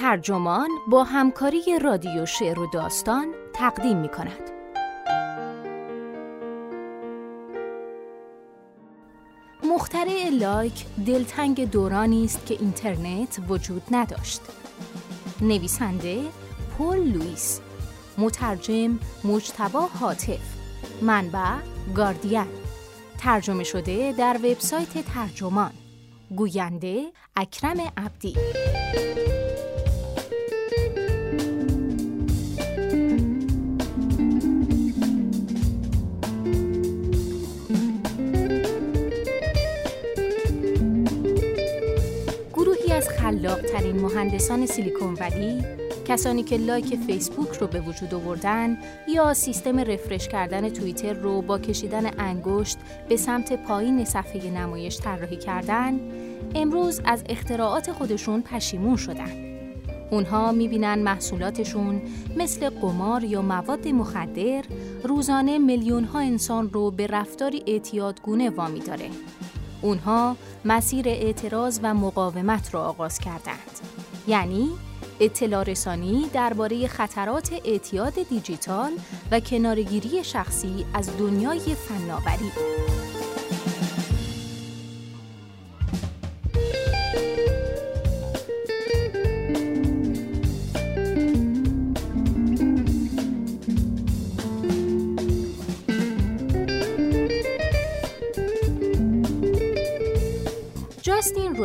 ترجمان با همکاری رادیو شعر و داستان تقدیم می کند. مخترع لایک دلتنگ دورانی است که اینترنت وجود نداشت. نویسنده پول لوئیس مترجم مجتبا حاطف منبع گاردین ترجمه شده در وبسایت ترجمان گوینده اکرم عبدی خلاقترین مهندسان سیلیکون ولی کسانی که لایک فیسبوک رو به وجود آوردن یا سیستم رفرش کردن توییتر رو با کشیدن انگشت به سمت پایین صفحه نمایش طراحی کردن امروز از اختراعات خودشون پشیمون شدن اونها می‌بینن محصولاتشون مثل قمار یا مواد مخدر روزانه میلیون ها انسان رو به رفتاری اعتیادگونه وامی داره. اونها مسیر اعتراض و مقاومت را آغاز کردند. یعنی اطلاع رسانی درباره خطرات اعتیاد دیجیتال و کنارگیری شخصی از دنیای فناوری.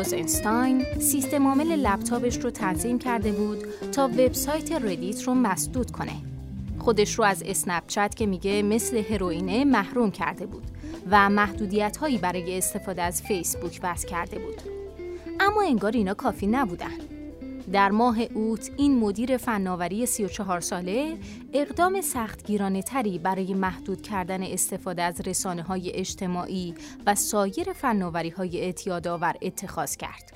روزنستاین سیستم عامل لپتاپش رو تنظیم کرده بود تا وبسایت ردیت رو مسدود کنه. خودش رو از اسنپ چت که میگه مثل هروئینه محروم کرده بود و محدودیت هایی برای استفاده از فیسبوک وضع کرده بود. اما انگار اینا کافی نبودن. در ماه اوت این مدیر فناوری 34 ساله اقدام سختگیرانه تری برای محدود کردن استفاده از رسانه های اجتماعی و سایر فناوری های اعتیادآور اتخاذ کرد.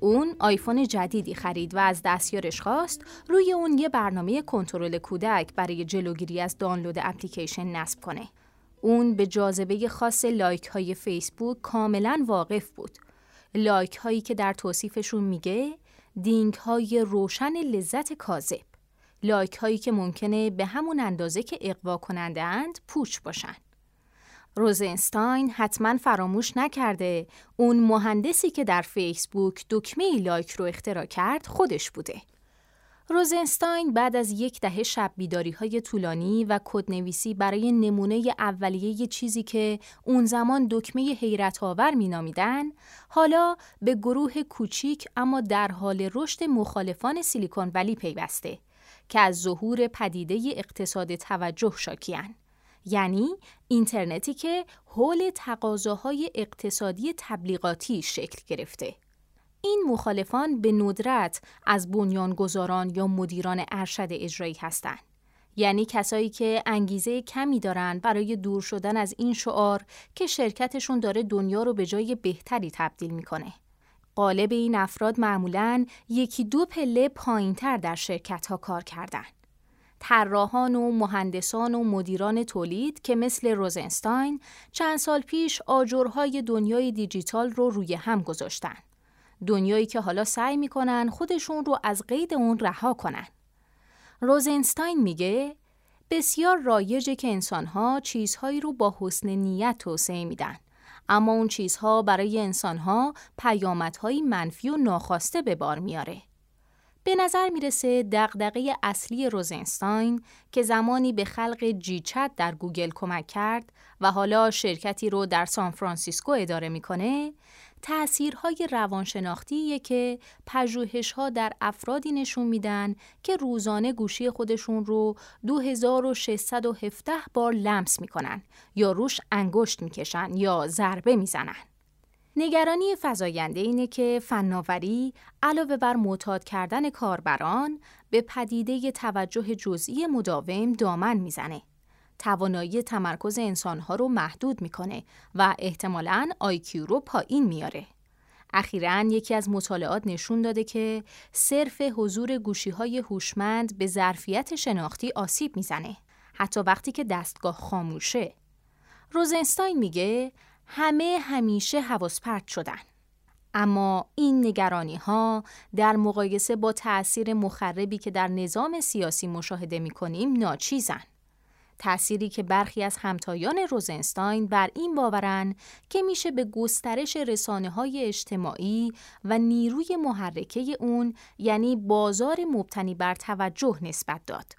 اون آیفون جدیدی خرید و از دستیارش خواست روی اون یه برنامه کنترل کودک برای جلوگیری از دانلود اپلیکیشن نصب کنه. اون به جاذبه خاص لایک های فیسبوک کاملا واقف بود. لایک هایی که در توصیفشون میگه ding های روشن لذت کاذب. لایک هایی که ممکنه به همون اندازه که اغوا کننده اند پوچ باشن. روزنستاین حتما فراموش نکرده اون مهندسی که در فیسبوک دکمه لایک رو اختراع کرد خودش بوده. روزنستاین بعد از یک دهه شب بیداری های طولانی و کدنویسی برای نمونه اولیه چیزی که اون زمان دکمه حیرت آور می نامیدن، حالا به گروه کوچیک اما در حال رشد مخالفان سیلیکون ولی پیوسته که از ظهور پدیده اقتصاد توجه شاکیان. یعنی اینترنتی که حول تقاضاهای اقتصادی تبلیغاتی شکل گرفته. این مخالفان به ندرت از بنیانگذاران یا مدیران ارشد اجرایی هستند. یعنی کسایی که انگیزه کمی دارن برای دور شدن از این شعار که شرکتشون داره دنیا رو به جای بهتری تبدیل می‌کنه. قالب این افراد معمولاً یکی دو پله پایینتر در شرکت ها کار کردن. طراحان و مهندسان و مدیران تولید که مثل روزنستاین چند سال پیش آجرهای دنیای دیجیتال رو روی هم گذاشتن. دنیایی که حالا سعی می‌کنن خودشون رو از قید اون رها کنن. روزنستاین میگه بسیار رایجه که انسانها چیزهایی رو با حسن نیت توسعه میدن. اما اون چیزها برای انسانها پیامدهایی منفی و ناخواسته به بار میاره. به نظر می‌رسه دغدغه اصلی روزنستاین که زمانی به خلق GChat در گوگل کمک کرد و حالا شرکتی رو در سان فرانسیسکو اداره می‌کنه تأثیرهای روانشناختیه که پژوهش‌ها در افرادی نشون میدن که روزانه گوشی خودشون رو 2617 بار لمس می‌کنن یا روش انگشت می‌کشن یا ضربه می‌زنن. نگرانی فزاینده اینه که فناوری علاوه بر معتاد کردن کاربران به پدیده توجه جزئی مداوم دامن می‌زنه. توانایی تمرکز انسانها رو محدود می‌کنه و احتمالاً آیکیو رو پایین میاره. اخیرا یکی از مطالعات نشون داده که صرف حضور گوشی های هوشمند به ظرفیت شناختی آسیب می‌زنه حتی وقتی که دستگاه خاموشه. روزنستاین میگه همه همیشه حواس پرت شدن. اما این نگرانی ها در مقایسه با تأثیر مخربی که در نظام سیاسی مشاهده می کنیم ناچیزن. تأثیری که برخی از همتایان روزنستاین بر این باورن که میشه به گسترش رسانه های اجتماعی و نیروی محرکه اون یعنی بازار مبتنی بر توجه نسبت داد.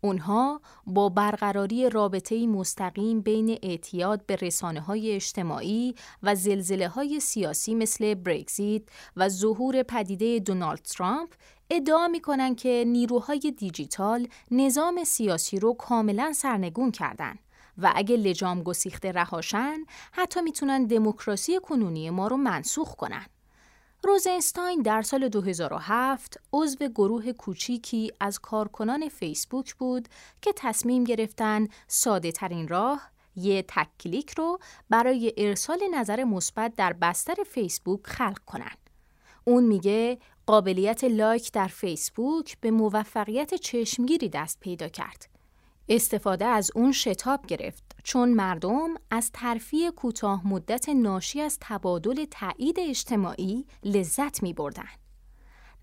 اونها با برقراری رابطه مستقیم بین اعتیاد به رسانه های اجتماعی و زلزله های سیاسی مثل برگزیت و ظهور پدیده دونالد ترامپ ادعا می‌کنن که نیروهای دیجیتال نظام سیاسی رو کاملا سرنگون کردن و اگه لجام گسیخته رهاشن حتی می‌تونن دموکراسی کنونی ما رو منسوخ کنن. روزنستاین در سال 2007 عضو گروه کوچیکی از کارکنان فیسبوک بود که تصمیم گرفتن ساده ترین راه یه تک کلیک رو برای ارسال نظر مثبت در بستر فیسبوک خلق کنن. اون میگه قابلیت لایک در فیسبوک به موفقیت چشمگیری دست پیدا کرد. استفاده از اون شتاب گرفت چون مردم از ترفیع کوتاه مدت ناشی از تبادل تایید اجتماعی لذت می بردن.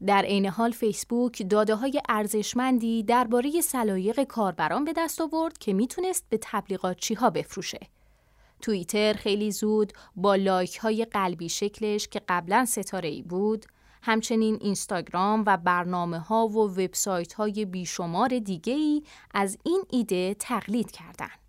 در عین حال فیسبوک داده های ارزشمندی درباره سلایق کاربران به دست آورد که می‌تونست به تبلیغاتچی ها بفروشه. توییتر خیلی زود با لایک های قلبی شکلش که قبلا ستاره ای بود همچنین اینستاگرام و برنامه ها و وبسایت های بیشمار دیگه ای از این ایده تقلید کردند.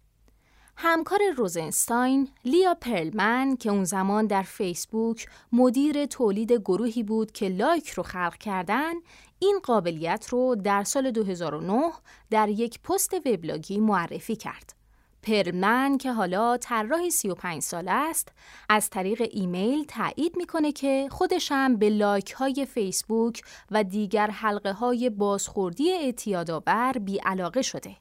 همکار روزنستاین لیا پرلمن که اون زمان در فیسبوک مدیر تولید گروهی بود که لایک رو خلق کردن این قابلیت رو در سال 2009 در یک پست وبلاگی معرفی کرد. پرلمن که حالا طراح 35 ساله است از طریق ایمیل تایید می‌کنه که خودش هم به لایک های فیسبوک و دیگر حلقه های بازخوردی اعتیادآور بی علاقه شده.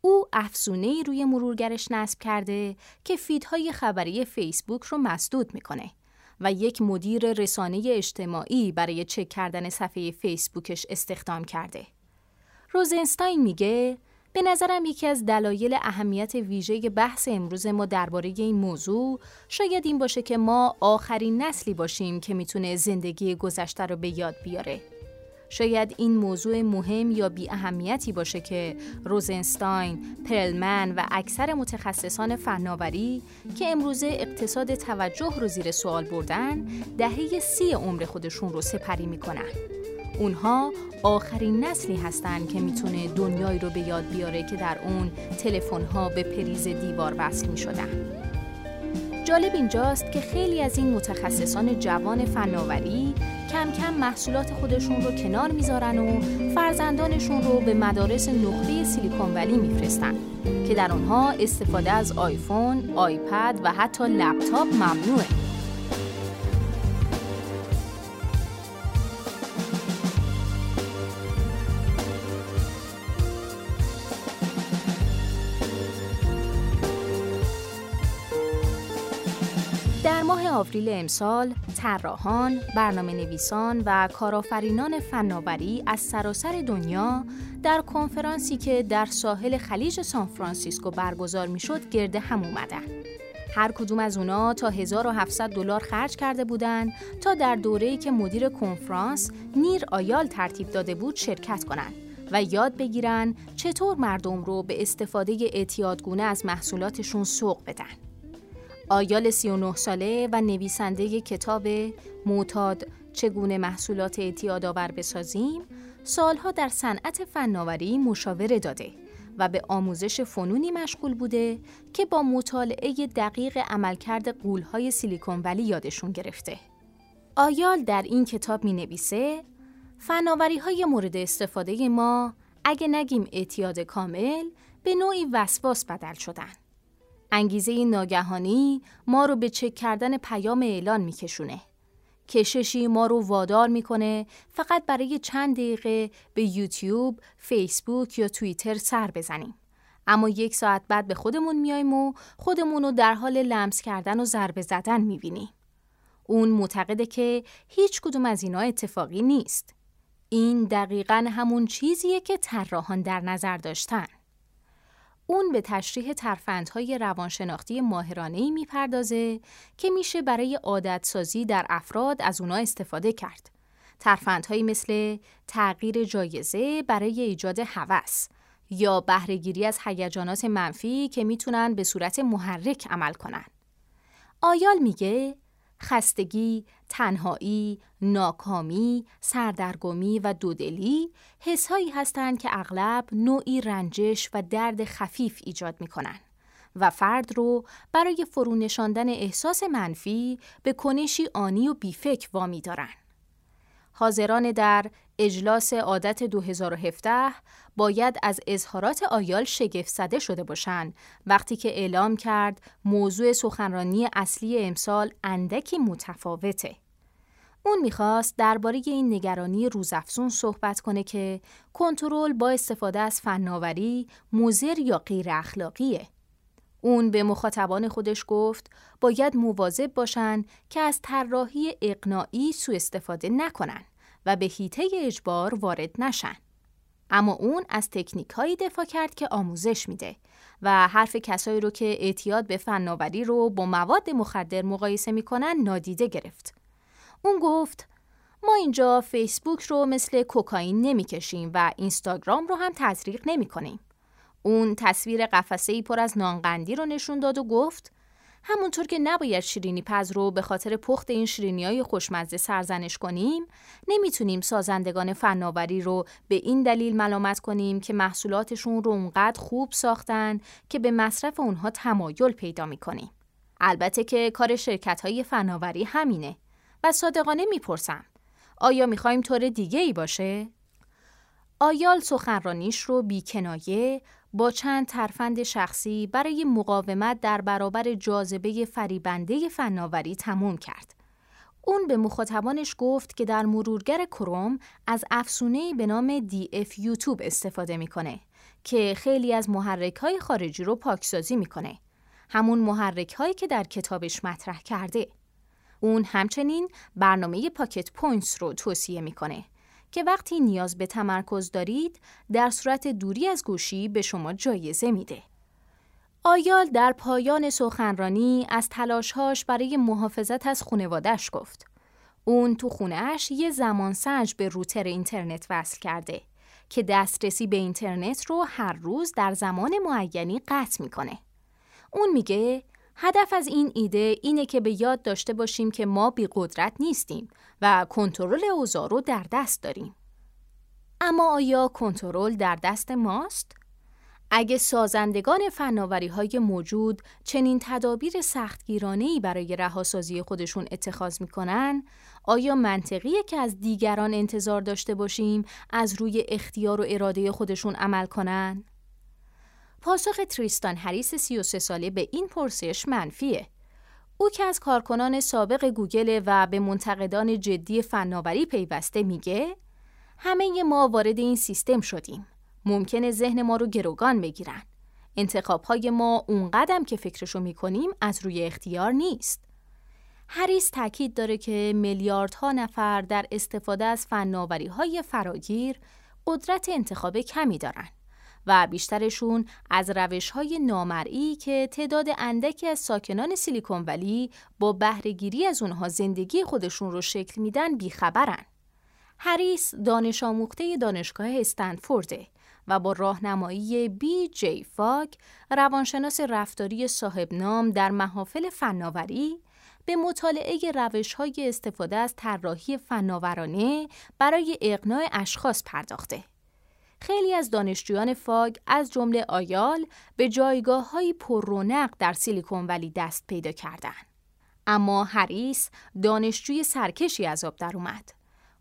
او افزونه روی مرورگرش نصب کرده که فیدهای خبری فیسبوک رو مسدود می‌کنه و یک مدیر رسانه اجتماعی برای چک کردن صفحه فیسبوکش استخدام کرده. روزنستاین میگه به نظرم یکی از دلایل اهمیت ویژه بحث امروز ما درباره این موضوع شاید این باشه که ما آخرین نسلی باشیم که می‌تونه زندگی گذشته رو به یاد بیاره. شاید این موضوع مهم یا بی اهمیتی باشه که روزنستاین، پرلمن و اکثر متخصصان فناوری که امروزه اقتصاد توجه رو زیر سوال بردن دهه سی عمر خودشون رو سپری می‌کنن. اونها آخرین نسلی هستند که می‌تونه دنیایی رو به یاد بیاره که در اون تلفن‌ها به پریز دیوار وصل می جالب اینجاست که خیلی از این متخصصان جوان فناوری کم کم محصولات خودشون رو کنار می‌ذارن و فرزندانشون رو به مدارس نقطه سیلیکون ولی میفرستن که در آنها استفاده از آیفون، آیپد و حتی لپتاپ ممنوعه. آوریل امسال طراحان، برنامه نویسان و کارآفرینان فناوری از سراسر دنیا در کنفرانسی که در ساحل خلیج سانفرانسیسکو برگزار می‌شد گرد هم اومدن. هر کدوم از اونا تا 1700 دلار خرج کرده بودند تا در دوره‌ای که مدیر کنفرانس نیر آیال ترتیب داده بود شرکت کنند و یاد بگیرن چطور مردم رو به استفاده اعتیادگونه از محصولاتشون سوق بدن. آیال 39 ساله و نویسنده کتاب معتاد چگونه محصولات اعتیادآور بسازیم سالها در صنعت فناوری مشاوره داده و به آموزش فنونی مشغول بوده که با مطالعه دقیق عملکرد قولهای سیلیکون ولی یادشون گرفته. آیال در این کتاب می نویسه فناوری های مورد استفاده ما اگه نگیم اعتیاد کامل به نوعی وسواس بدل شدن. انگیزه ناگهانی ما رو به چک کردن پیام اعلان میکشونه. کششی ما رو وادار می‌کنه فقط برای چند دقیقه به یوتیوب، فیسبوک یا توییتر سر بزنیم. اما یک ساعت بعد به خودمون میایم و خودمون رو در حال لمس کردن و ضربه زدن می‌بینیم. اون معتقده که هیچ کدوم از اینا اتفاقی نیست. این دقیقا همون چیزیه که طراحان در نظر داشتن. اون به تشریح ترفندهای روانشناختی ماهرانه‌ای می‌پردازه که میشه برای عادتسازی در افراد از اونا استفاده کرد. ترفندهایی مثل تغییر جایزه برای ایجاد هوس یا بهرهگیری از هیجانات منفی که می‌تونن به صورت محرک عمل کنن. آیال میگه خستگی، تنهایی، ناکامی، سردرگمی و دودلی حسهایی هستند که اغلب نوعی رنجش و درد خفیف ایجاد می کنن و فرد رو برای فرونشاندن احساس منفی به کنشی آنی و بیفک وامی دارن. حاضران در اجلاس عادت 2017 باید از اظهارات آیال شگفت زده شده باشند وقتی که اعلام کرد موضوع سخنرانی اصلی امسال اندکی متفاوته. اون می‌خواست درباره این نگرانی روزافزون صحبت کنه که کنترل با استفاده از فناوری موزر یا غیر اخلاقیه. اون به مخاطبان خودش گفت باید مواظب باشن که از طراحی اقناعی سوء استفاده نکنن و به هیته اجبار وارد نشن. اما اون از تکنیک هایی دفاع کرد که آموزش میده و حرف کسایی رو که اعتیاد به فناوری رو با مواد مخدر مقایسه می‌کنن نادیده گرفت. اون گفت ما اینجا فیسبوک رو مثل کوکائین نمی‌کشیم و اینستاگرام رو هم تزریق نمی کنیم. اون تصویر قفسه ای پر از نانقندی رو نشون داد و گفت همونطور که نباید شیرینی پز رو به خاطر پخت این شیرینی های خوشمزه سرزنش کنیم، نمی‌تونیم سازندگان فناوری رو به این دلیل ملامت کنیم که محصولاتشون رو اونقدر خوب ساختن که به مصرف اونها تمایل پیدا می‌کنیم. البته که کار شرکت های فناوری همینه و صادقانه می‌پرسم آیا می‌خوایم طور دیگه ای باشه؟ آیال سخنرانیش رو بیکنایه با چند ترفند شخصی برای مقاومت در برابر جاذبه فریبنده فناوری تموم کرد. اون به مخاطبانش گفت که در مرورگر کروم از افسونه به نام DF یوتیوب استفاده می‌کنه که خیلی از محرک های خارجی رو پاکسازی می‌کنه. همون محرک هایی که در کتابش مطرح کرده. اون همچنین برنامه Pocket Points رو توصیه می‌کنه که وقتی نیاز به تمرکز دارید در صورت دوری از گوشی به شما جایزه میده. آیال در پایان سخنرانی از تلاشهاش برای محافظت از خونوادش گفت. اون تو خونهش یه زمان سنج به روتر اینترنت وصل کرده که دسترسی به اینترنت رو هر روز در زمان معینی قطع می‌کنه. اون میگه هدف از این ایده اینه که به یاد داشته باشیم که ما بی قدرت نیستیم و کنترل اوضاع رو در دست داریم. اما آیا کنترل در دست ماست؟ اگه سازندگان فناوری های موجود چنین تدابیر سختگیرانه‌ای برای رهاسازی خودشون اتخاذ می‌کنن، آیا منطقیه که از دیگران انتظار داشته باشیم از روی اختیار و اراده خودشون عمل کنن؟ پاسخ تریستان هریس 33 ساله به این پرسش منفیه. او که از کارکنان سابق گوگل و به منتقدان جدی فناوری پیوسته میگه همه ما وارد این سیستم شدیم. ممکنه ذهن ما رو گروگان بگیرن. انتخاب های ما اون قدم که فکرشو می‌کنیم از روی اختیار نیست. هریس تاکید داره که میلیاردها نفر در استفاده از فناوری های فراگیر قدرت انتخاب کمی دارن. و بیشترشون از روش های نامرئی که تعداد اندکی از ساکنان سیلیکون ولی با بهرهگیری از اونها زندگی خودشون رو شکل میدن بیخبرن. هریس دانش آموخته دانشگاه استنفورده و با راهنمایی بی جی فاگ روانشناس رفتاری صاحب نام در محافل فناوری به مطالعه روش های استفاده از طراحی فناورانه برای اقناع اشخاص پرداخته. خیلی از دانشجویان فاگ از جمله آیال به جایگاه های پررونق در سیلیکون ولی دست پیدا کردند. اما هریس دانشجوی سرکشی از آب در اومد.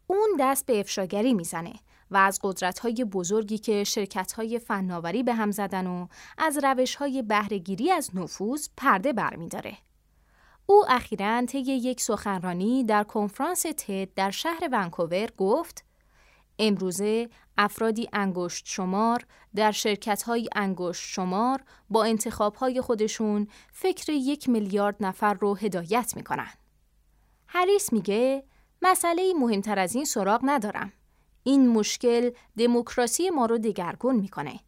اون دست به افشاگری می‌زنه و از قدرت های بزرگی که شرکت های فناوری به هم زدن و از روش های بهرهگیری از نفوذ پرده برمیداره. او اخیرا طی یک سخنرانی در کنفرانس تد در شهر ونکوور گفت امروزه افرادی انگشت شمار در شرکت های انگشت شمار با انتخاب های خودشون فکر یک میلیارد نفر رو هدایت می‌کنن. هریس میگه مسئله مهمتر از این سراغ ندارم. این مشکل دموکراسی ما رو دگرگون می‌کنه.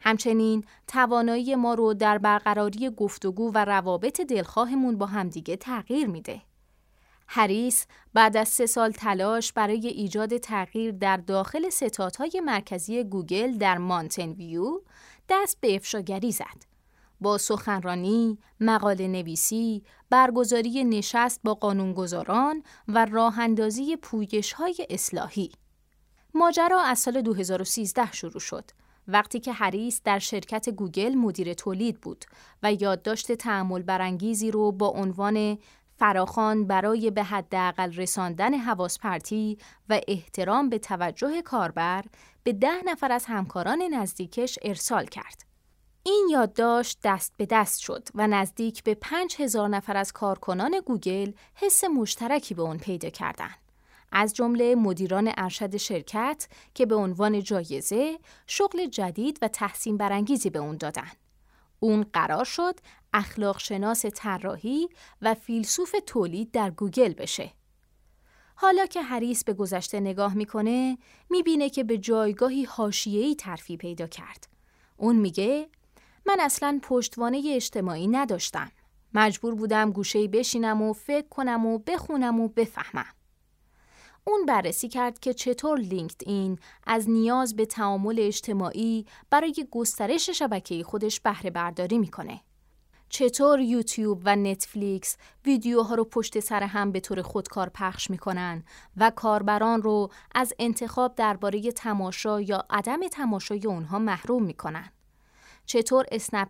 همچنین توانایی ما رو در برقراری گفتگو و روابط دلخواهمون با همدیگه تغییر میده. هریس بعد از سه سال تلاش برای ایجاد تغییر در داخل ستادهای مرکزی گوگل در مانتن ویو دست به افشاگری زد. با سخنرانی، مقاله نویسی، برگزاری نشست با قانونگذاران و راه اندازی پویش های اصلاحی. ماجرا از سال 2013 شروع شد وقتی که هریس در شرکت گوگل مدیر تولید بود و یادداشت تعمل برانگیزی رو با عنوان فراخان برای به حداقل رساندن حواس پرتی و احترام به توجه کاربر به ده نفر از همکاران نزدیکش ارسال کرد. این یادداشت دست به دست شد و نزدیک به پنج هزار نفر از کارکنان گوگل حس مشترکی به اون پیدا کردند. از جمله مدیران ارشد شرکت که به عنوان جایزه شغل جدید و تحسین برانگیزی به اون دادن. اون قرار شد اخلاق شناس طراحی و فیلسوف تولید در گوگل بشه. حالا که هریس به گذشته نگاه می‌کنه می‌بینه که به جایگاهی حاشیه‌ای ترفی پیدا کرد. اون میگه من اصلا پشتوانه اجتماعی نداشتم. مجبور بودم گوشه‌ای بشینم و فکر کنم و بخونم و بفهمم. اون بررسی کرد که چطور لینکد این از نیاز به تعامل اجتماعی برای گسترش شبکه خودش بهره برداری می‌کنه. چطور یوتیوب و نتفلیکس ویدیوها رو پشت سر هم به طور خودکار پخش می‌کنن و کاربران رو از انتخاب درباره تماشا یا عدم تماشای اونها محروم می‌کنن. چطور اسنپ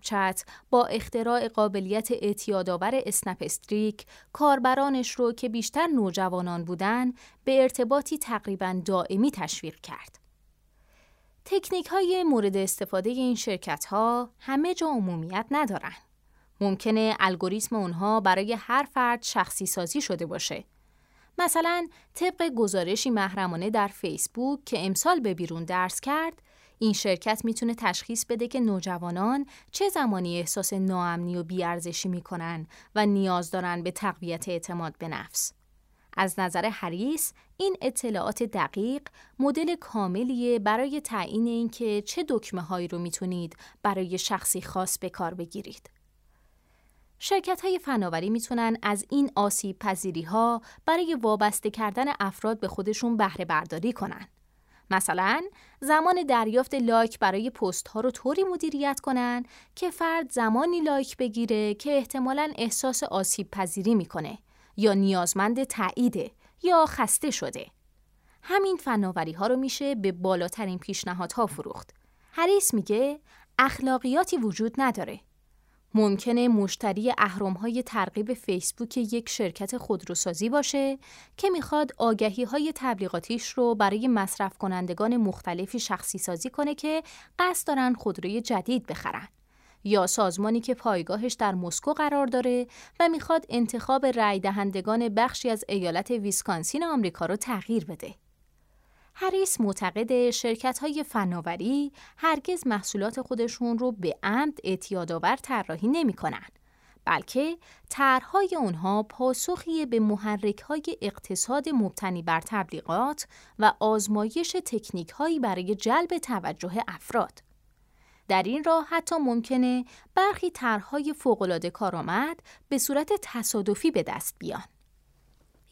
با اختراع قابلیت اعتیادآور اسنپ استریک کاربرانش رو که بیشتر نوجوانان بودن به ارتباطی تقریبا دائمی تشویق کرد. تکنیک های مورد استفاده این شرکت ها همه جا عمومیت ندارن. ممکنه الگوریتم اونها برای هر فرد شخصی سازی شده باشه. مثلا طبق گزارشی محرمانه در فیسبوک که امسال به بیرون درس کرد، این شرکت می‌تونه تشخیص بده که نوجوانان چه زمانی احساس ناامنی و بیارزشی می‌کنن و نیاز دارن به تقویت اعتماد به نفس. از نظر هریس این اطلاعات دقیق مدل کاملیه برای تعیین اینکه چه دکمه هایی رو می‌تونید برای شخصی خاص به کار بگیرید. شرکت های فناوری می‌تونن از این آسیب پذیری ها برای وابسته کردن افراد به خودشون بهره برداری کنن. مثلا زمان دریافت لایک برای پست ها رو طوری مدیریت کنن که فرد زمانی لایک بگیره که احتمالا احساس آسیب پذیری می‌کنه یا نیازمند تاییده یا خسته شده. همین فناوری ها رو میشه به بالاترین پیشنهادها فروخت. هریس میگه اخلاقیاتی وجود نداره. ممکنه مشتری های ترغیب فیسبوک یک شرکت خودروسازی باشه که می‌خواد آگهی های تبلیغاتیش رو برای مصرف کنندگان مختلفی شخصی سازی کنه که قصد دارن خودروی جدید بخرن. یا سازمانی که پایگاهش در مسکو قرار داره و می‌خواد انتخاب رای دهندگان بخشی از ایالت ویسکانسین آمریکا رو تغییر بده. هریس معتقد شرکت های فناوری هرگز محصولات خودشون رو به عمد اعتیادآور طراحی نمی کنن. بلکه طرحهای اونها پاسخی به محرک های اقتصاد مبتنی بر تبلیغات و آزمایش تکنیک هایی برای جلب توجه افراد. در این راه حتی ممکنه برخی طرحهای فوق‌العاده کارآمد به صورت تصادفی به دست بیان.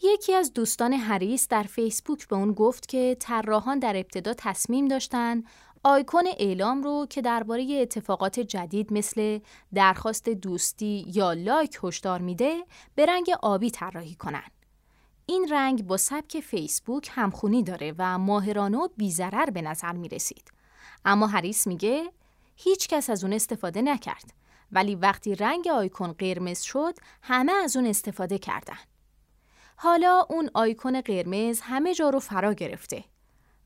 یکی از دوستان هریس در فیسبوک به اون گفت که طراحان در ابتدا تصمیم داشتن آیکون اعلام رو که درباره اتفاقات جدید مثل درخواست دوستی یا لایک هشدار میده به رنگ آبی طراحی کنن. این رنگ با سبک فیسبوک همخونی داره و ماهرانه و بیزرر به نظر می رسید. اما هریس میگه هیچ کس از اون استفاده نکرد ولی وقتی رنگ آیکون قرمز شد همه از اون استفاده کردن. حالا اون آیکون قرمز همه جا رو فرا گرفته.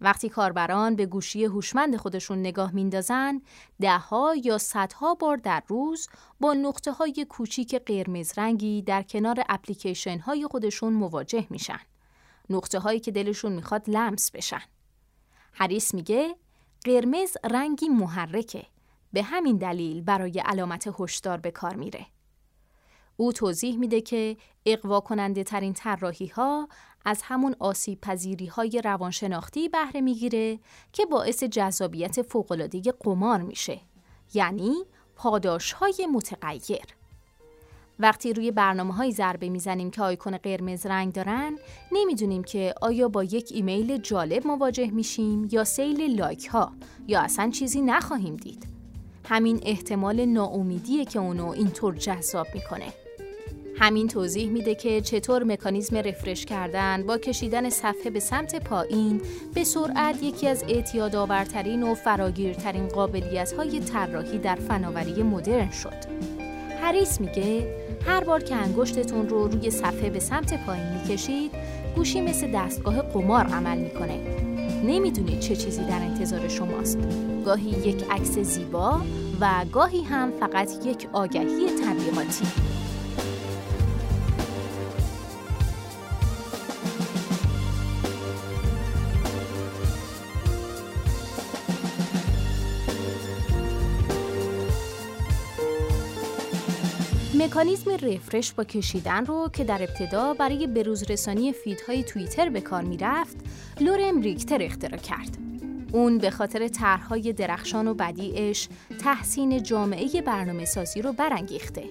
وقتی کاربران به گوشی هوشمند خودشون نگاه میندازن، دهها یا صدها بار در روز با نقطه های کوچیک قرمز رنگی در کنار اپلیکیشن های خودشون مواجه میشن. نقطه هایی که دلشون می‌خواد لمس بشن. حریس میگه قرمز رنگی محرکه. به همین دلیل برای علامت هشدار به کار میره. او توضیح میده که اقوا کننده ترین طراحی ها از همون آسیب پذیری های روانشناختی بهره می‌گیره که باعث جذابیت فوق‌العاده قمار میشه یعنی پاداش های متغیر. وقتی روی برنامه های ضربه می‌زنیم که آیکون قرمز رنگ دارن نمی‌دونیم که آیا با یک ایمیل جالب مواجه میشیم یا سیل لایک ها یا اصلا چیزی نخواهیم دید همین احتمال ناامیدیه که اونو اینطور جذاب می‌کنه همین توضیح میده که چطور مکانیزم رفرش کردن با کشیدن صفحه به سمت پایین به سرعت یکی از اعتیادآورترین و فراگیرترین قابلیت های طراحی در فناوری مدرن شد. هریس میگه هر بار که انگشتتون رو روی صفحه به سمت پایین می‌کشید گوشی مثل دستگاه قمار عمل می‌کنه. نمی‌دونید چه چیزی در انتظار شماست. گاهی یک عکس زیبا و گاهی هم فقط یک آگهی تبلیغاتی. مکانیزم رفرش با کشیدن رو که در ابتدا برای بروزرسانی فیدهای توییتر به کار می‌رفت لورم ریکتر اختراع کرد اون به خاطر طرحهای درخشان و بدیعش تحسین جامعه برنامه سازی رو برانگیخته.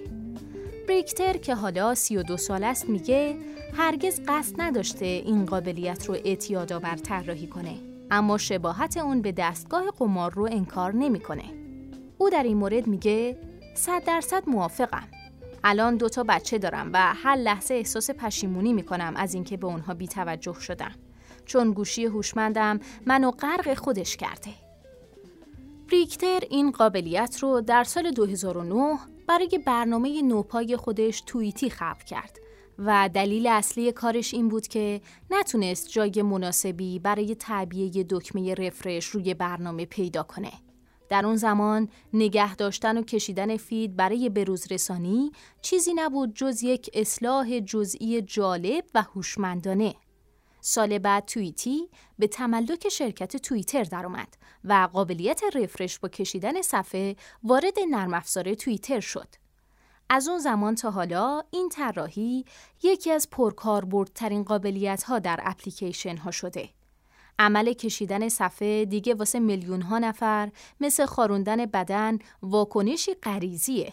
بریکتر که حالا 32 سال است میگه هرگز قصد نداشته این قابلیت رو اعتیادآور طراحی کنه اما شباهت اون به دستگاه قمار رو انکار نمی‌کنه. او در این مورد میگه صد درصد موافقم الان دو تا بچه دارم و هر لحظه احساس پشیمونی می‌کنم از اینکه به اونها بیتوجه شدم چون گوشی هوشمندم منو غرق خودش کرده. ریکتر این قابلیت رو در سال 2009 برای برنامه نوپای خودش توییتی خلق کرد و دلیل اصلی کارش این بود که نتونست جای مناسبی برای تعبیه دکمه رفرش روی برنامه پیدا کنه. در اون زمان نگه داشتن و کشیدن فید برای بروز رسانی چیزی نبود جز یک اصلاح جزئی جالب و هوشمندانه. سال بعد توییتی به تملک شرکت توییتر درآمد و قابلیت رفرش با کشیدن صفحه وارد نرم افزار توییتر شد. از اون زمان تا حالا این طراحی یکی از پرکاربردترین قابلیت ها در اپلیکیشن ها شده. عمل کشیدن صفحه دیگه واسه میلیون ها نفر مثل خاروندن بدن واکنشی غریزیه.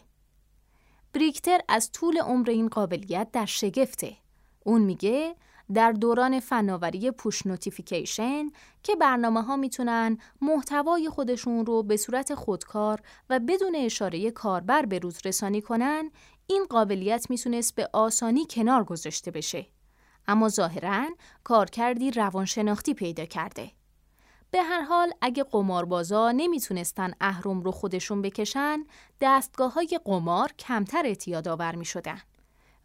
بریکتر از طول عمر این قابلیت در شگفته. اون میگه در دوران فناوری پوش نوتیفیکیشن که برنامه ها می‌تونن محتوای خودشون رو به صورت خودکار و بدون اشاره کاربر به روز رسانی کنن این قابلیت می‌تونست به آسانی کنار گذاشته بشه. اما ظاهرا کارکردی روانشناختی پیدا کرده. به هر حال اگه قماربازا نمی‌تونستن اهرم رو خودشون بکشن، دستگاه های قمار کمتر اعتیاد آور می.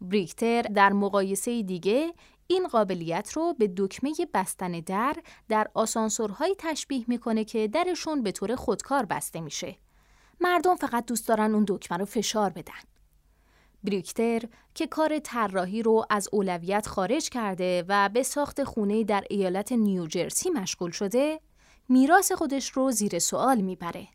بریکتر در مقایسه دیگه این قابلیت رو به دکمه بستن در در آسانسورهایی تشبیه می‌کنه که درشون به طور خودکار بسته میشه. مردم فقط دوست دارن اون دکمه رو فشار بدن. بریکتر که کار طراحی رو از اولویت خارج کرده و به ساخت خونه در ایالت نیوجرسی مشغول شده، میراث خودش رو زیر سوال می‌بره.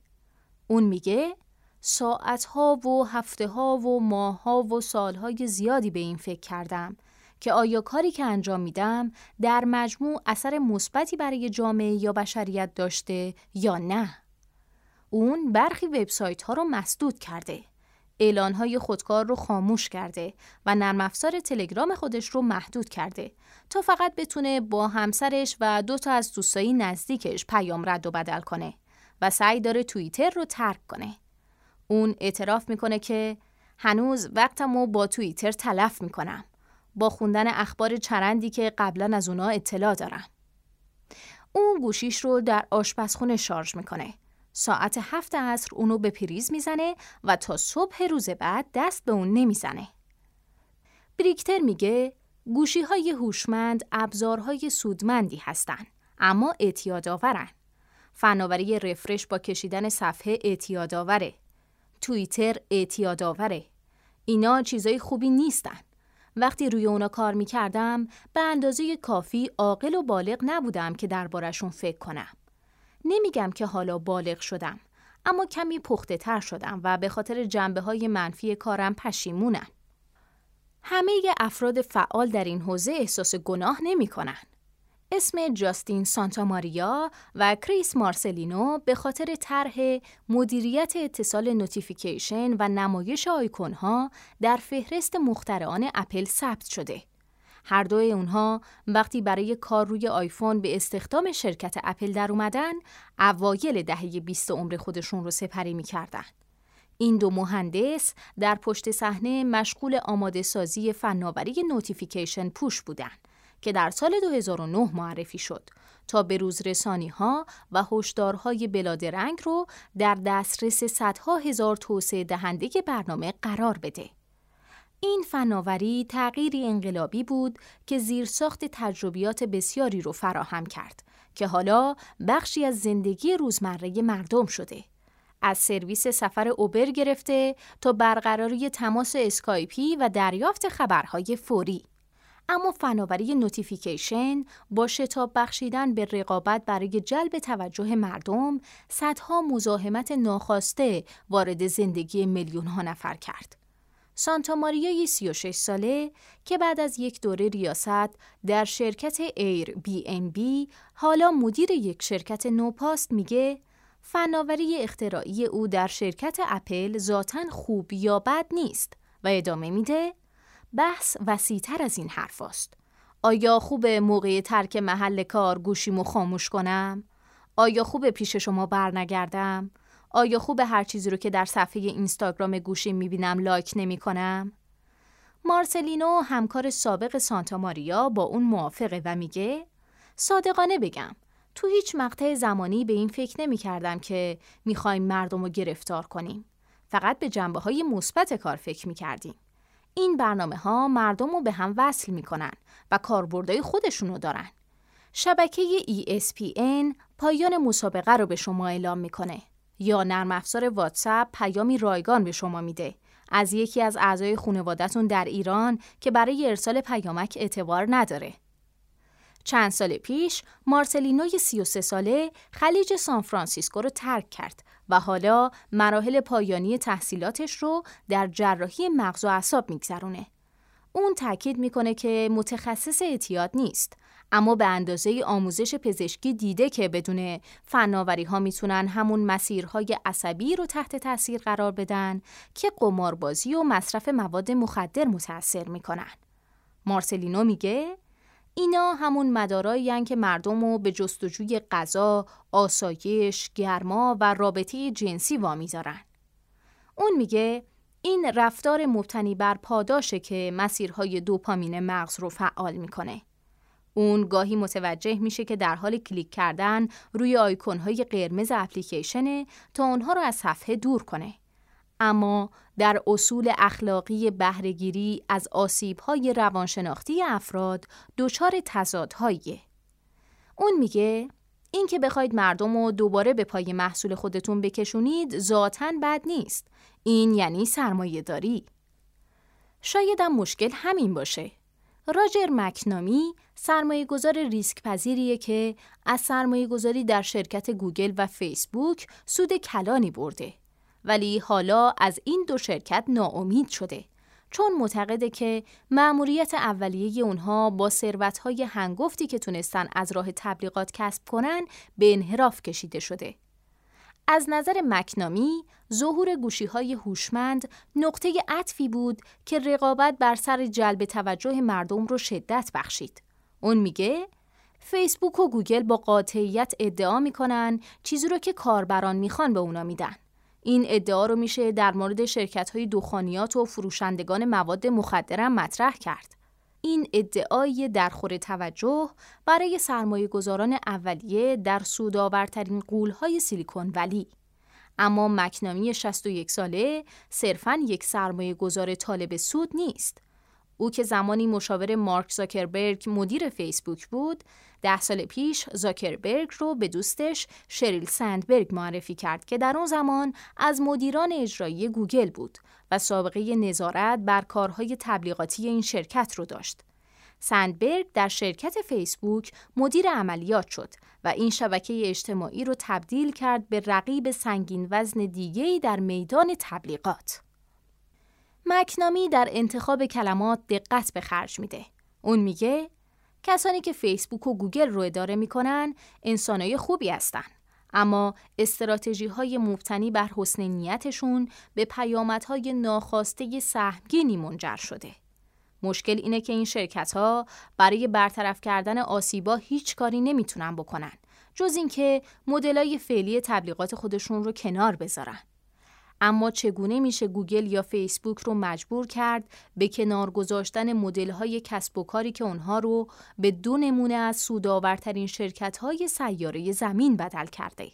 اون میگه ساعتها و هفته ها و ماهها و سالهای زیادی به این فکر کردم که آیا کاری که انجام میدم در مجموع اثر مثبتی برای جامعه یا بشریت داشته یا نه. اون برخی وبسایت ها رو مسدود کرده. اعلانهای خودکار رو خاموش کرده و نرم افزار تلگرام خودش رو محدود کرده تا فقط بتونه با همسرش و دو تا از دوستایی نزدیکش پیام رد و بدل کنه و سعی داره توییتر رو ترک کنه. اون اعتراف می‌کنه که هنوز وقتمو با توییتر تلف می‌کنم. با خوندن اخبار چرندی که قبلا از اونا اطلاع دارم. اون گوشیش رو در آشپزخونه شارژ می‌کنه ساعت هفت عصر اونو به پریز می‌زنه و تا صبح روز بعد دست به اون نمی‌زنه. بریکتر میگه گوشی های هوشمند ابزارهای سودمندی هستند اما اعتیادآورن. فناوری رفرش با کشیدن صفحه اعتیادآوره. توییتر اعتیادآوره. اینا چیزای خوبی نیستن. وقتی روی اونا کار می‌کردم به اندازه کافی عاقل و بالغ نبودم که دربارشون فکر کنم. نمیگم که حالا بالغ شدم اما کمی پخته تر شدم و به خاطر جنبه های منفی کارم پشیمونم. همه افراد فعال در این حوزه احساس گناه نمی کنن. اسم جاستین سانتا ماریا و کریس مارسلینو به خاطر طرح مدیریت اتصال نوتیفیکیشن و نمایش آیکون در فهرست مخترعان اپل ثبت شده. هر دوی اونها وقتی برای کار روی آیفون به استخدام شرکت اپل در اومدن، اوایل دهه 20 عمر خودشون رو سپری می‌کردن. این دو مهندس در پشت صحنه مشغول آماده سازی فناوری notification push بودند که در سال 2009 معرفی شد تا به روز رسانی ها و هشدارهای بلادرنگ رو در دسترس صدها هزار توسعه دهنده برنامه قرار بده. این فناوری تغییری انقلابی بود که زیرساخت تجربیات بسیاری رو فراهم کرد که حالا بخشی از زندگی روزمره مردم شده. از سرویس سفر اوبر گرفته تا برقراری تماس اسکایپی و دریافت خبرهای فوری. اما فناوری notification با شتاب بخشیدن به رقابت برای جلب توجه مردم صدها مزاحمت ناخواسته وارد زندگی میلیون ها نفر کرد. سانتا ماریای 36 ساله که بعد از یک دوره ریاست در شرکت Airbnb حالا مدیر یک شرکت نوپاست میگه فناوری اختراعی او در شرکت اپل ذاتا خوب یا بد نیست و ادامه میده بحث وسیعتر از این حرف است. آیا خوبه موقع ترک محل کار گوشیمو خاموش کنم؟ آیا خوب پیش شما برنگردم؟ آیا خوب هر چیزی رو که در صفحه اینستاگرام گوشی می‌بینم لایک نمی کنم؟ مارسلینو همکار سابق سانتا ماریا با اون موافقه و میگه صادقانه بگم تو هیچ مقطع زمانی به این فکر نمی کردم که می‌خوایم مردم رو گرفتار کنیم. فقط به جنبه های مثبت کار فکر می کردیم. این برنامه ها مردم رو به هم وصل می کنن و کاربردهای خودشونو دارن. شبکه ESPN پایان مسابقه رو به شما اعلام می‌کنه یا نرم افزار واتساپ پیامی رایگان به شما میده از یکی از اعضای خانوادهتون در ایران که برای ارسال پیامک اعتبار نداره. چند سال پیش مارسلینوی 33 ساله خلیج سانفرانسیسکو رو ترک کرد و حالا مراحل پایانی تحصیلاتش رو در جراحی مغز و اعصاب میگذرونه. اون تاکید می‌کنه که متخصص اعتیاد نیست اما به اندازه آموزش پزشکی دیده که بدون فناوری ها می‌تونن همون مسیرهای عصبی رو تحت تاثیر قرار بدن که قماربازی و مصرف مواد مخدر متاثر می‌کنن. مارسلینو میگه اینا همون مدارایی که مردم رو به جستجوی غذا، آسایش، گرما و رابطه جنسی وامیذارن. اون میگه این رفتار مبتنی بر پاداشه که مسیرهای دوپامین مغز رو فعال می‌کنه. اون گاهی متوجه میشه که در حال کلیک کردن روی آیکونهای قرمز اپلیکیشنه تا اونها رو از صفحه دور کنه. اما در اصول اخلاقی بهرهگیری از آسیبهای روانشناختی افراد دچار تضادهاییه. اون میگه اینکه بخواید مردم رو دوباره به پای محصول خودتون بکشونید ذاتا بد نیست. این یعنی سرمایه داری. شاید هم مشکل همین باشه. راجر مکنامی سرمایه گذار ریسک پذیریه که از سرمایه گذاری در شرکت گوگل و فیسبوک سود کلانی برده. ولی حالا از این دو شرکت ناامید شده چون معتقده که مأموریت اولیه اونها با ثروت‌های هنگفتی که تونستن از راه تبلیغات کسب کنن به انحراف کشیده شده. از نظر مکنامی، ظهور گوشی های هوشمند نقطه عطفی بود که رقابت بر سر جلب توجه مردم رو شدت بخشید. اون میگه فیسبوک و گوگل با قاطعیت ادعا می‌کنن چیزی رو که کاربران می‌خوان به اونا میدن. این ادعا رو میشه در مورد شرکت های دخانیات و فروشندگان مواد مخدرم مطرح کرد. این ادعای درخور توجه برای سرمایه گذاران اولیه در سودآورترین قولهای سیلیکون ولی. اما مکنامی 61 ساله صرفاً یک سرمایه گذار طالب سود نیست. او که زمانی مشاور مارک زاکربرگ مدیر فیسبوک بود، ده سال پیش زاکربرگ رو به دوستش شریل سندبرگ معرفی کرد که در اون زمان از مدیران اجرایی گوگل بود و سابقه نظارت بر کارهای تبلیغاتی این شرکت رو داشت. سندبرگ در شرکت فیسبوک مدیر عملیات شد و این شبکه اجتماعی رو تبدیل کرد به رقیب سنگین وزن دیگه‌ای در میدان تبلیغات. مکنامی در انتخاب کلمات دقت به خرج میده. اون میگه کسانی که فیسبوک و گوگل رو اداره می‌کنن انسانای خوبی هستن. اما استراتژی های مبتنی بر حسن نیتشون به پیامدهای ناخواسته سهمگینی منجر شده. مشکل اینه که این شرکت ها برای برطرف کردن آسیبا هیچ کاری نمی‌تونن بکنن جز اینکه مدلای فعلی تبلیغات خودشون رو کنار بذارن. اما چگونه میشه گوگل یا فیسبوک رو مجبور کرد به کنار گذاشتن مدل‌های کسب و کاری که اونها رو به دو نمونه از سودآورترین شرکت‌های سیاره زمین بدل کرده؟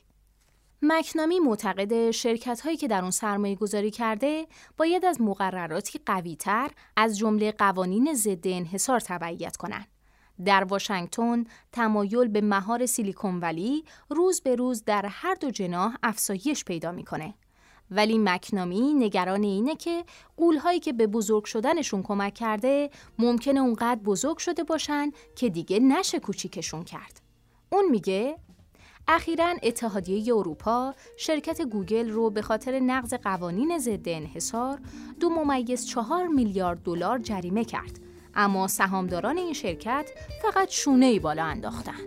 مکنامی معتقد شرکت هایی که در اون سرمایه گذاری کرده باید از مقرراتی قویتر از جمله قوانین ضد انحصار تبعیت کنند. در واشنگتن تمایل به مهار سیلیکون ولی روز به روز در هر دو جناح افزایش پیدا می‌کنه. ولی مکنامی نگران اینه که قولهایی که به بزرگ شدنشون کمک کرده ممکنه اونقدر بزرگ شده باشن که دیگه نشه کوچیکشون کرد. اون میگه اخیرا اتحادیه اروپا شرکت گوگل رو به خاطر نقض قوانین ضد انحصار دو ممیز چهار میلیارد دلار جریمه کرد اما سهامداران این شرکت فقط شونه ای بالا انداختن.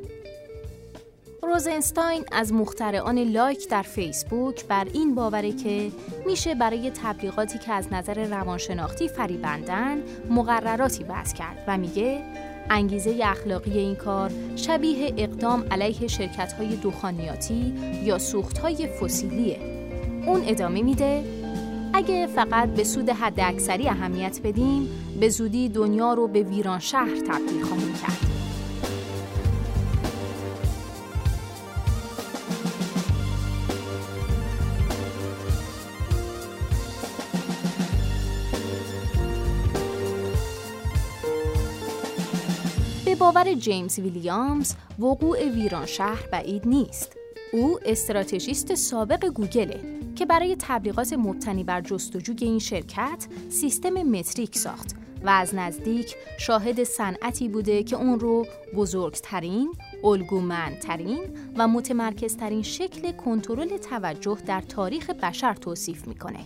روزنستاین از مخترعان لایک در فیسبوک بر این باوره که میشه برای تبلیغاتی که از نظر روانشناختی فریبندن مقرراتی وضع کرد و میگه انگیزه اخلاقی این کار شبیه اقدام علیه شرکت های دخانیاتی یا سوخت های فسیلیه. اون ادامه میده اگه فقط به سود حد اکثری اهمیت بدیم به زودی دنیا رو به ویران شهر تبدیل خواهیم کرد. باور جیمز ویلیامز وقوع ویران شهر بعید نیست. او استراتژیست سابق گوگله که برای تبلیغات مبتنی بر جستجوی این شرکت سیستم متریک ساخت و از نزدیک شاهد صنعتی بوده که اون رو بزرگترین، الگومندترین و متمرکزترین شکل کنترل توجه در تاریخ بشر توصیف می‌کنه.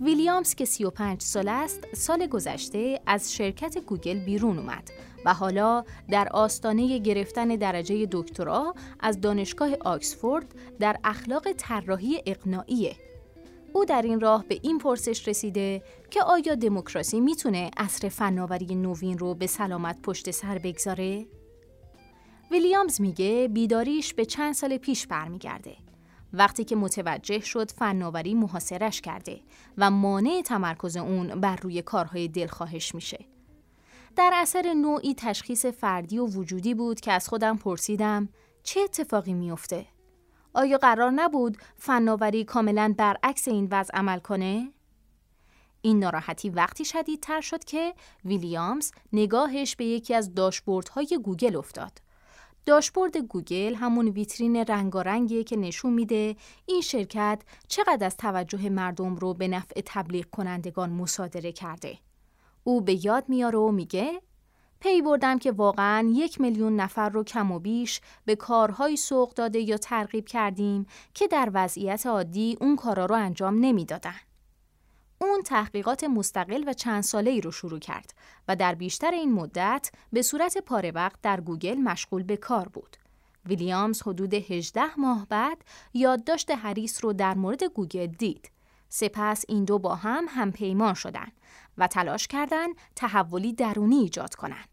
ویلیامز که 35 سال است، سال گذشته از شرکت گوگل بیرون اومد و حالا در آستانه گرفتن درجه دکترا از دانشگاه آکسفورد در اخلاق طراحی اقناعیه. او در این راه به این پرسش رسیده که آیا دموکراسی می‌تونه اصر فناوری نوین رو به سلامت پشت سر بگذاره؟ ویلیامز میگه بیداریش به چند سال پیش برمیگرده. وقتی که متوجه شد فناوری محاصرش کرده و مانع تمرکز اون بر روی کارهای دلخواهش میشه. در اثر نوعی تشخیص فردی و وجودی بود که از خودم پرسیدم چه اتفاقی میافته؟ آیا قرار نبود فناوری کاملا برعکس این وضع عمل کنه؟ این ناراحتی وقتی شدیدتر شد که ویلیامز نگاهش به یکی از داشبوردهای گوگل افتاد. داشبورد گوگل همون ویترین رنگارنگیه که نشون میده این شرکت چقدر از توجه مردم رو به نفع تبلیغ کنندگان مصادره کرده. او به یاد میاره و میگه پی بردم که واقعا یک میلیون نفر رو کم و بیش به کارهایی سوق داده یا ترغیب کردیم که در وضعیت عادی اون کارا رو انجام نمی‌دادن. اون تحقیقات مستقل و چند ساله ای رو شروع کرد و در بیشتر این مدت به صورت پاره وقت در گوگل مشغول به کار بود. ویلیامز حدود 18 ماه بعد یادداشت هریس رو در مورد گوگل دید. سپس این دو با هم همپیمان شدند و تلاش کردند تحولی درونی ایجاد کنند.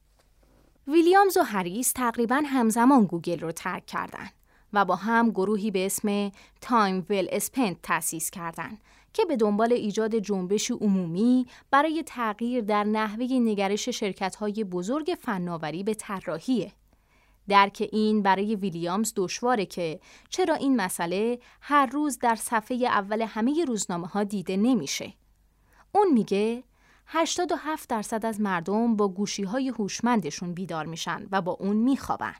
ویلیامز و هریس تقریبا همزمان گوگل رو ترک کردند و با هم گروهی به اسم Time Well Spent تأسیس کردند که به دنبال ایجاد جنبش عمومی برای تغییر در نحوه نگرش شرکت‌های بزرگ فناوری به طراحیه. درک این برای ویلیامز دشواره که چرا این مسئله هر روز در صفحه اول همه روزنامه ها دیده نمیشه. اون میگه 87 درصد از مردم با گوشی های هوشمندشون بیدار میشن و با اون میخوابن.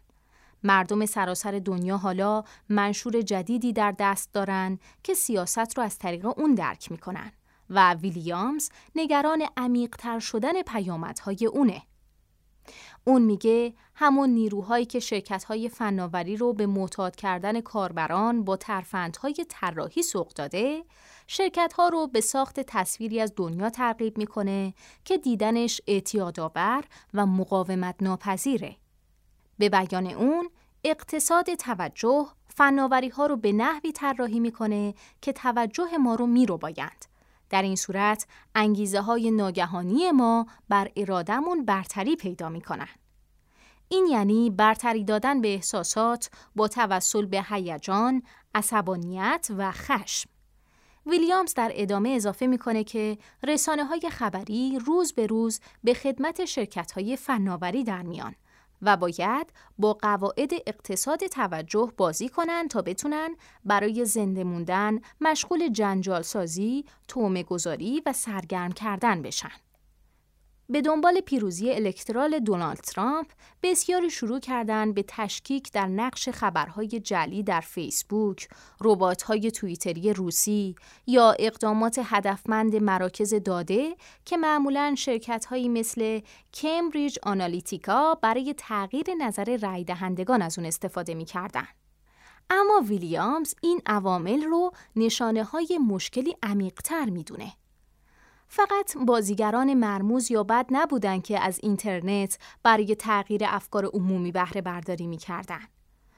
مردم سراسر دنیا حالا منشور جدیدی در دست دارن که سیاست رو از طریق اون درک می‌کنن و ویلیامز نگران عمیقتر شدن پیامدهای اونه. اون میگه همون نیروهایی که شرکت‌های فناوری رو به معتاد کردن کاربران با ترفندهای طراحی سوق داده، شرکت‌ها رو به ساخت تصویری از دنیا ترغیب می‌کنه که دیدنش اعتیادآور و مقاومت ناپذیره. به بیان اون، اقتصاد توجه فناوری ها رو به نحوی طراحی می‌کنه که توجه ما رو میرو بایند. در این صورت انگیزه های ناگهانی ما بر ارادمون برتری پیدا می‌کنن. این یعنی برتری دادن به احساسات با توسل به هیجان، عصبانیت و خشم. ویلیامز در ادامه اضافه می‌کنه که رسانه های خبری روز به روز به خدمت شرکت های فناوری در میان و باید با قواعد اقتصاد توجه بازی کنند تا بتونن برای زنده موندن مشغول جنجال سازی، تومه گذاری و سرگرم کردن بشن. به دنبال پیروزی الکترال دونالد ترامپ بسیاری شروع کردند به تشکیک در نقش خبرهای جلی در فیسبوک، ربات‌های توییتری روسی یا اقدامات هدفمند مراکز داده که معمولاً شرکت‌هایی مثل کمبریج آنالیتیکا برای تغییر نظر رای دهندگان از اون استفاده می‌کردند. اما ویلیامز این عوامل رو نشانه های مشکلی عمیقتر می‌دونه. فقط بازیگران مرموز یا بد نبودن که از اینترنت برای تغییر افکار عمومی بهره برداری می‌کردن.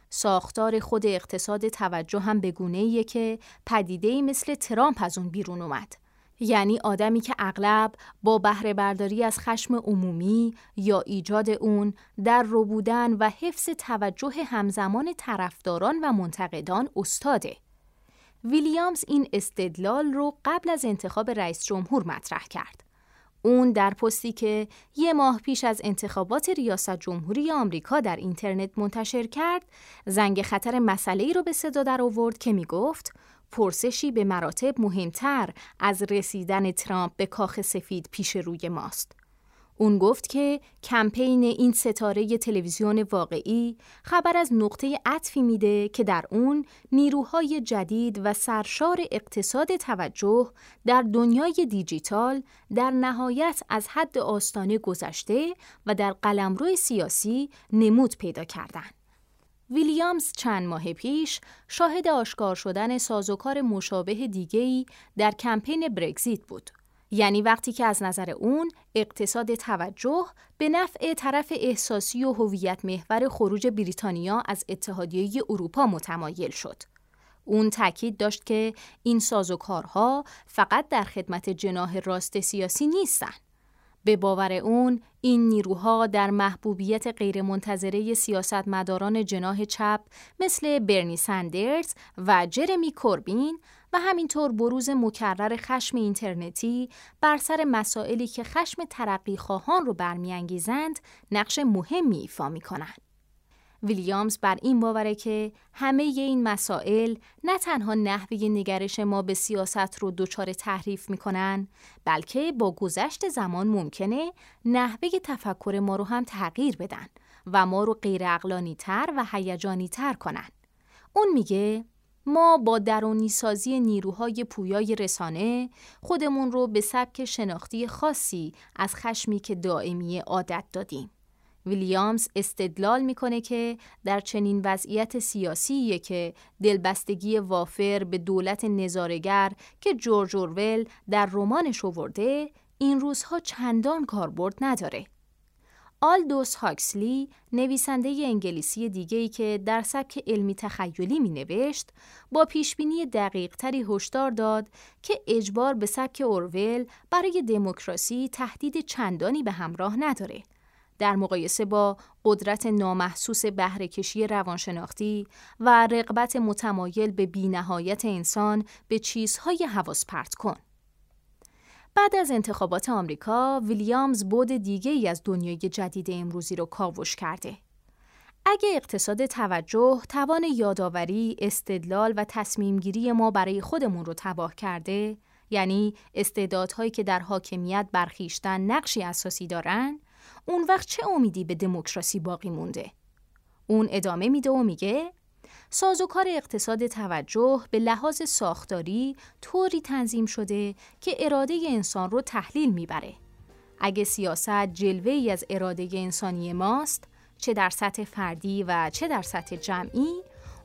ساختار خود اقتصاد توجه هم بگونه که پدیده مثل ترامپ از اون بیرون اومد. یعنی آدمی که اغلب با بهره برداری از خشم عمومی یا ایجاد اون در رو بودن و حفظ توجه همزمان طرفداران و منتقدان استاده. ویلیامز این استدلال رو قبل از انتخاب رئیس جمهور مطرح کرد. اون در پستی که یه ماه پیش از انتخابات ریاست جمهوری آمریکا در اینترنت منتشر کرد، زنگ خطر مسئله رو به صدا در آورد که می گفت پرسشی به مراتب مهمتر از رسیدن ترامپ به کاخ سفید پیش روی ماست. اون گفت که کمپین این ستاره تلویزیون واقعی خبر از نقطه عطفی میده که در اون نیروهای جدید و سرشار اقتصاد توجه در دنیای دیجیتال در نهایت از حد آستانه گذشته و در قلمرو سیاسی نمود پیدا کردند. ویلیامز چند ماه پیش شاهد آشکار شدن سازوکار مشابه دیگه‌ای در کمپین برگزیت بود. یعنی وقتی که از نظر اون اقتصاد توجه به نفع طرف احساسی و هویت محور خروج بریتانیا از اتحادیه اروپا متمایل شد. اون تاکید داشت که این سازوکارها فقط در خدمت جناح راست سیاسی نیستند. به باور اون این نیروها در محبوبیت غیرمنتظره سیاستمداران جناح چپ مثل برنی سندرز و جرمی کوربین و همینطور بروز مکرر خشم اینترنتی بر سر مسائلی که خشم ترقی خواهان رو برمیانگیزند نقش مهمی ایفا می‌کنند. ویلیامز بر این باوره که همه این مسائل نه تنها نحوه نگرش ما به سیاست رو دچار تحریف می‌کنن بلکه با گذشت زمان ممکنه نحوه تفکر ما رو هم تغییر بدن و ما رو غیر تر و هیجانی تر کنن. اون میگه ما با درونی سازی نیروهای پویای رسانه خودمون رو به سبک شناختی خاصی از خشمی که دائمی عادت دادیم. ویلیامز استدلال می‌کنه که در چنین وضعیت سیاسیه که دلبستگی وافر به دولت نظارگر که جورج اورول در رمانش آورده این روزها چندان کاربرد نداره. آلدوس هاکسلی نویسنده انگلیسی دیگه‌ای که در سبک علمی تخیلی می نوشت با پیشبینی دقیق تری هشدار داد که اجبار به سبک اورول برای دموکراسی تهدید چندانی به همراه نداره در مقایسه با قدرت نامحسوس بهرهکشی روانشناختی و رغبت متمایل به بینهایت انسان به چیزهای حواس پرت کن. بعد از انتخابات آمریکا، ویلیامز بود دیگه ای از دنیای جدید امروزی رو کاوش کرده. اگه اقتصاد توجه توان یادآوری، استدلال و تصمیمگیری ما برای خودمون رو تباه کرده، یعنی استعدادهایی که در حاکمیت برخیشتن نقشی اساسی دارن، اون وقت چه امیدی به دموکراسی باقی مونده؟ اون ادامه میده و میگه سازوکار اقتصاد توجه به لحاظ ساختاری طوری تنظیم شده که اراده انسان رو تحلیل می‌بره اگه سیاست جلوه ای از اراده انسانی ماست چه در سطح فردی و چه در سطح جمعی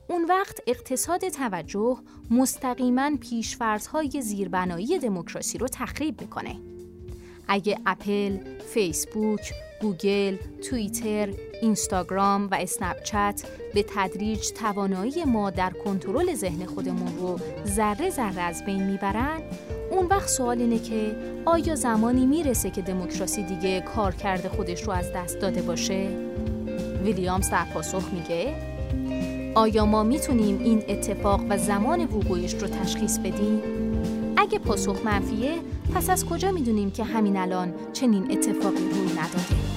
اون وقت اقتصاد توجه مستقیما پیشفرزهای زیربنایی دموکراسی رو تخریب می‌کنه. اگه اپل، فیسبوک، گوگل، توییتر، اینستاگرام و اسنپچت به تدریج توانایی ما در کنترل ذهن خودمون رو ذره ذره از بین می‌برن اون وقت سوال اینه که آیا زمانی می‌رسه که دموکراسی دیگه کار کرده خودش رو از دست داده باشه؟ ویلیامز در پاسخ میگه آیا ما می‌تونیم این اتفاق و زمان وقوعش رو تشخیص بدیم؟ اگه پاسخ منفیه پس از کجا می‌دونیم که همین الان چنین اتفاقی روی نداده؟